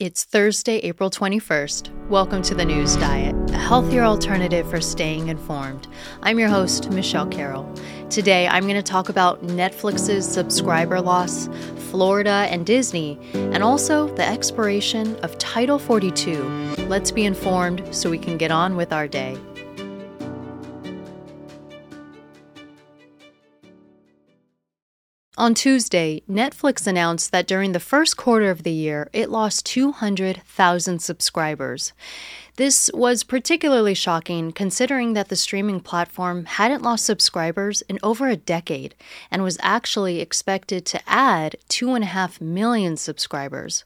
It's Thursday, April 21st. Welcome to the News Diet, a healthier alternative for staying informed. I'm your host, Michelle Carroll. Today, I'm going to talk about Netflix's subscriber loss, Florida and Disney, and also the expiration of Title 42. Let's be informed so we can get on with our day. On Tuesday, Netflix announced that during the first quarter of the year, it lost 200,000 subscribers. This was particularly shocking considering that the streaming platform hadn't lost subscribers in over a decade and was actually expected to add 2.5 million subscribers.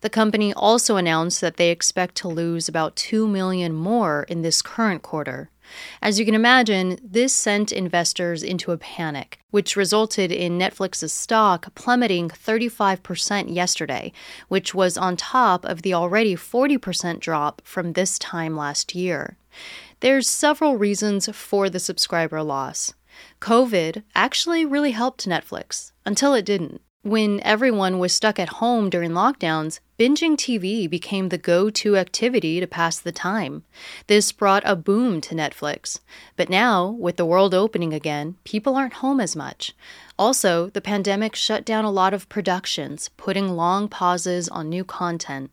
The company also announced that they expect to lose about 2 million more in this current quarter. As you can imagine, this sent investors into a panic, which resulted in Netflix's stock plummeting 35% yesterday, which was on top of the already 40% drop from this time last year. There's several reasons for the subscriber loss. COVID actually really helped Netflix until it didn't. When everyone was stuck at home during lockdowns, binging TV became the go to activity to pass the time. This brought a boom to Netflix. But now, with the world opening again, people aren't home as much. Also, the pandemic shut down a lot of productions, putting long pauses on new content.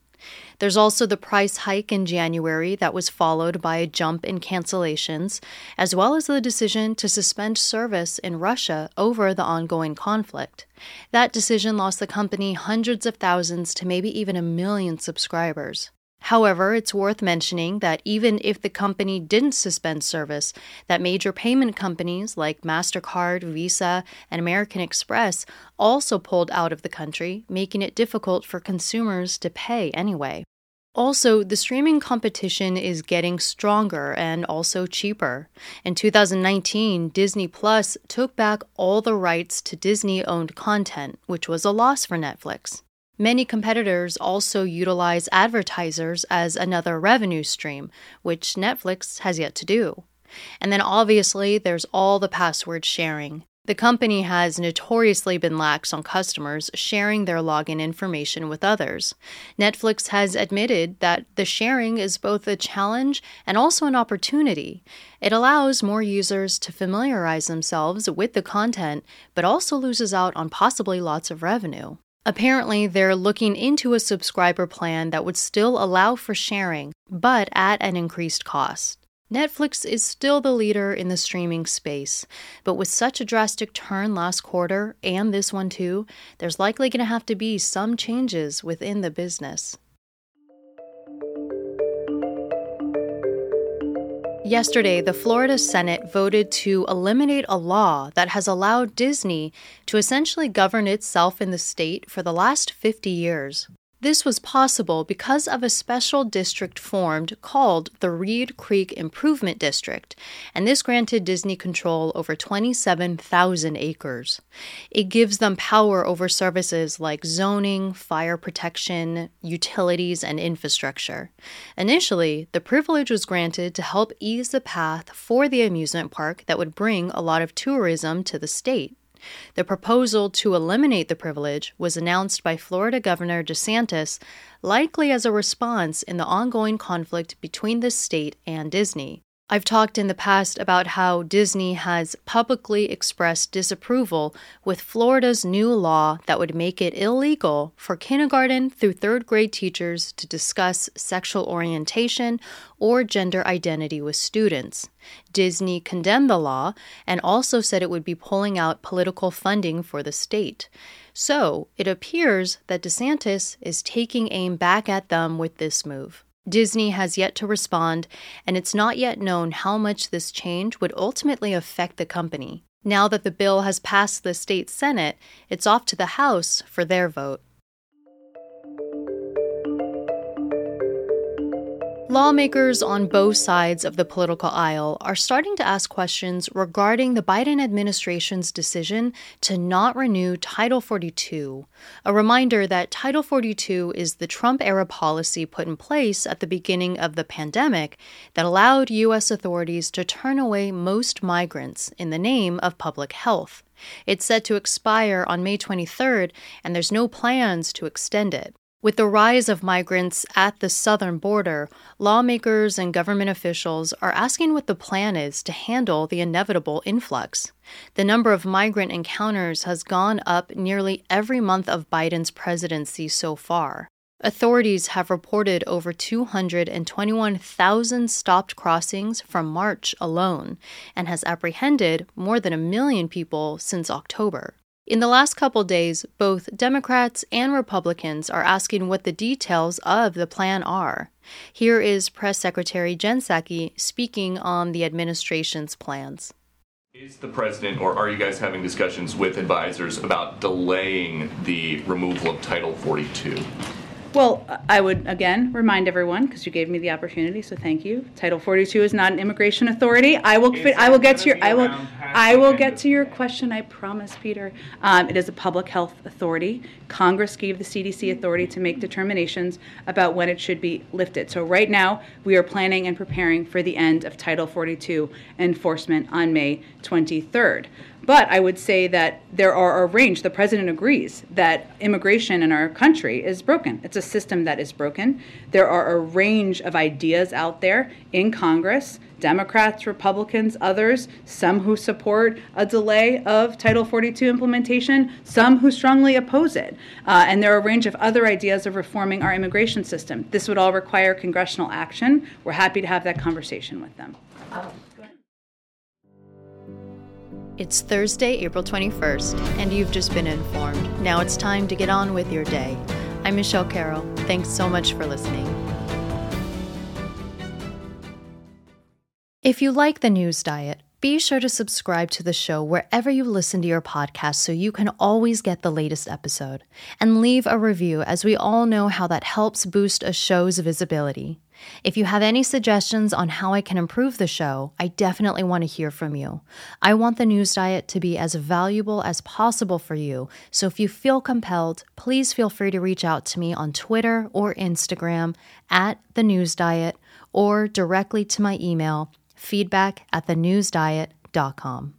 There's also the price hike in January that was followed by a jump in cancellations, as well as the decision to suspend service in Russia over the ongoing conflict. That decision lost the company hundreds of thousands to maybe even a million subscribers. However, it's worth mentioning that even if the company didn't suspend service, that major payment companies like MasterCard, Visa, and American Express also pulled out of the country, making it difficult for consumers to pay anyway. Also, the streaming competition is getting stronger and also cheaper. In 2019, Disney Plus took back all the rights to Disney owned content, which was a loss for Netflix. Many competitors also utilize advertisers as another revenue stream, which Netflix has yet to do. And then obviously, there's all the password sharing. The company has notoriously been lax on customers sharing their login information with others. Netflix has admitted that the sharing is both a challenge and also an opportunity. It allows more users to familiarize themselves with the content, but also loses out on possibly lots of revenue. Apparently, they're looking into a subscriber plan that would still allow for sharing, but at an increased cost. Netflix is still the leader in the streaming space, but with such a drastic turn last quarter and this one too, there's likely going to have to be some changes within the business. Yesterday, the Florida Senate voted to eliminate a law that has allowed Disney to essentially govern itself in the state for the last 50 years. This was possible because of a special district formed called the Reedy Creek Improvement District, and this granted Disney control over 27,000 acres. It gives them power over services like zoning, fire protection, utilities, and infrastructure. Initially, the privilege was granted to help ease the path for the amusement park that would bring a lot of tourism to the state. The proposal to eliminate the privilege was announced by Florida Governor DeSantis, likely as a response in the ongoing conflict between the state and Disney. I've talked in the past about how Disney has publicly expressed disapproval with Florida's new law that would make it illegal for kindergarten through third grade teachers to discuss sexual orientation or gender identity with students. Disney condemned the law and also said it would be pulling out political funding for the state. So it appears that DeSantis is taking aim back at them with this move. Disney has yet to respond, and it's not yet known how much this change would ultimately affect the company. Now that the bill has passed the state Senate, it's off to the House for their vote. Lawmakers on both sides of the political aisle are starting to ask questions regarding the Biden administration's decision to not renew Title 42. A reminder that Title 42 is the Trump era policy put in place at the beginning of the pandemic that allowed U.S. authorities to turn away most migrants in the name of public health. It's set to expire on May 23rd, and there's no plans to extend it. With the rise of migrants at the southern border, lawmakers and government officials are asking what the plan is to handle the inevitable influx. The number of migrant encounters has gone up nearly every month of Biden's presidency so far. Authorities have reported over 221,000 stopped crossings from March alone and has apprehended more than a million people since October. In the last couple days, both Democrats and Republicans are asking what the details of the plan are. Here is Press Secretary Jen Psaki speaking on the administration's plans. Is the president, or are you guys having discussions with advisors about delaying the removal of Title 42? Well, I would again remind everyone because you gave me the opportunity, so thank you. Title 42 is not an immigration authority. I will fit, I will get to your I will I will get to your question. I promise, Peter. Um, it is a public health authority. Congress gave the CDC authority to make determinations about when it should be lifted. So right now we are planning and preparing for the end of Title 42 enforcement on May 23rd. But I would say that there are a range, the president agrees that immigration in our country is broken. It's a system that is broken. There are a range of ideas out there in Congress Democrats, Republicans, others, some who support a delay of Title 42 implementation, some who strongly oppose it. Uh, and there are a range of other ideas of reforming our immigration system. This would all require congressional action. We're happy to have that conversation with them. It's Thursday, April 21st, and you've just been informed. Now it's time to get on with your day. I'm Michelle Carroll. Thanks so much for listening. If you like the news diet, be sure to subscribe to the show wherever you listen to your podcast so you can always get the latest episode. And leave a review, as we all know how that helps boost a show's visibility. If you have any suggestions on how I can improve the show, I definitely want to hear from you. I want the news diet to be as valuable as possible for you, so if you feel compelled, please feel free to reach out to me on Twitter or Instagram at the news diet or directly to my email feedback at thenewsdiet.com.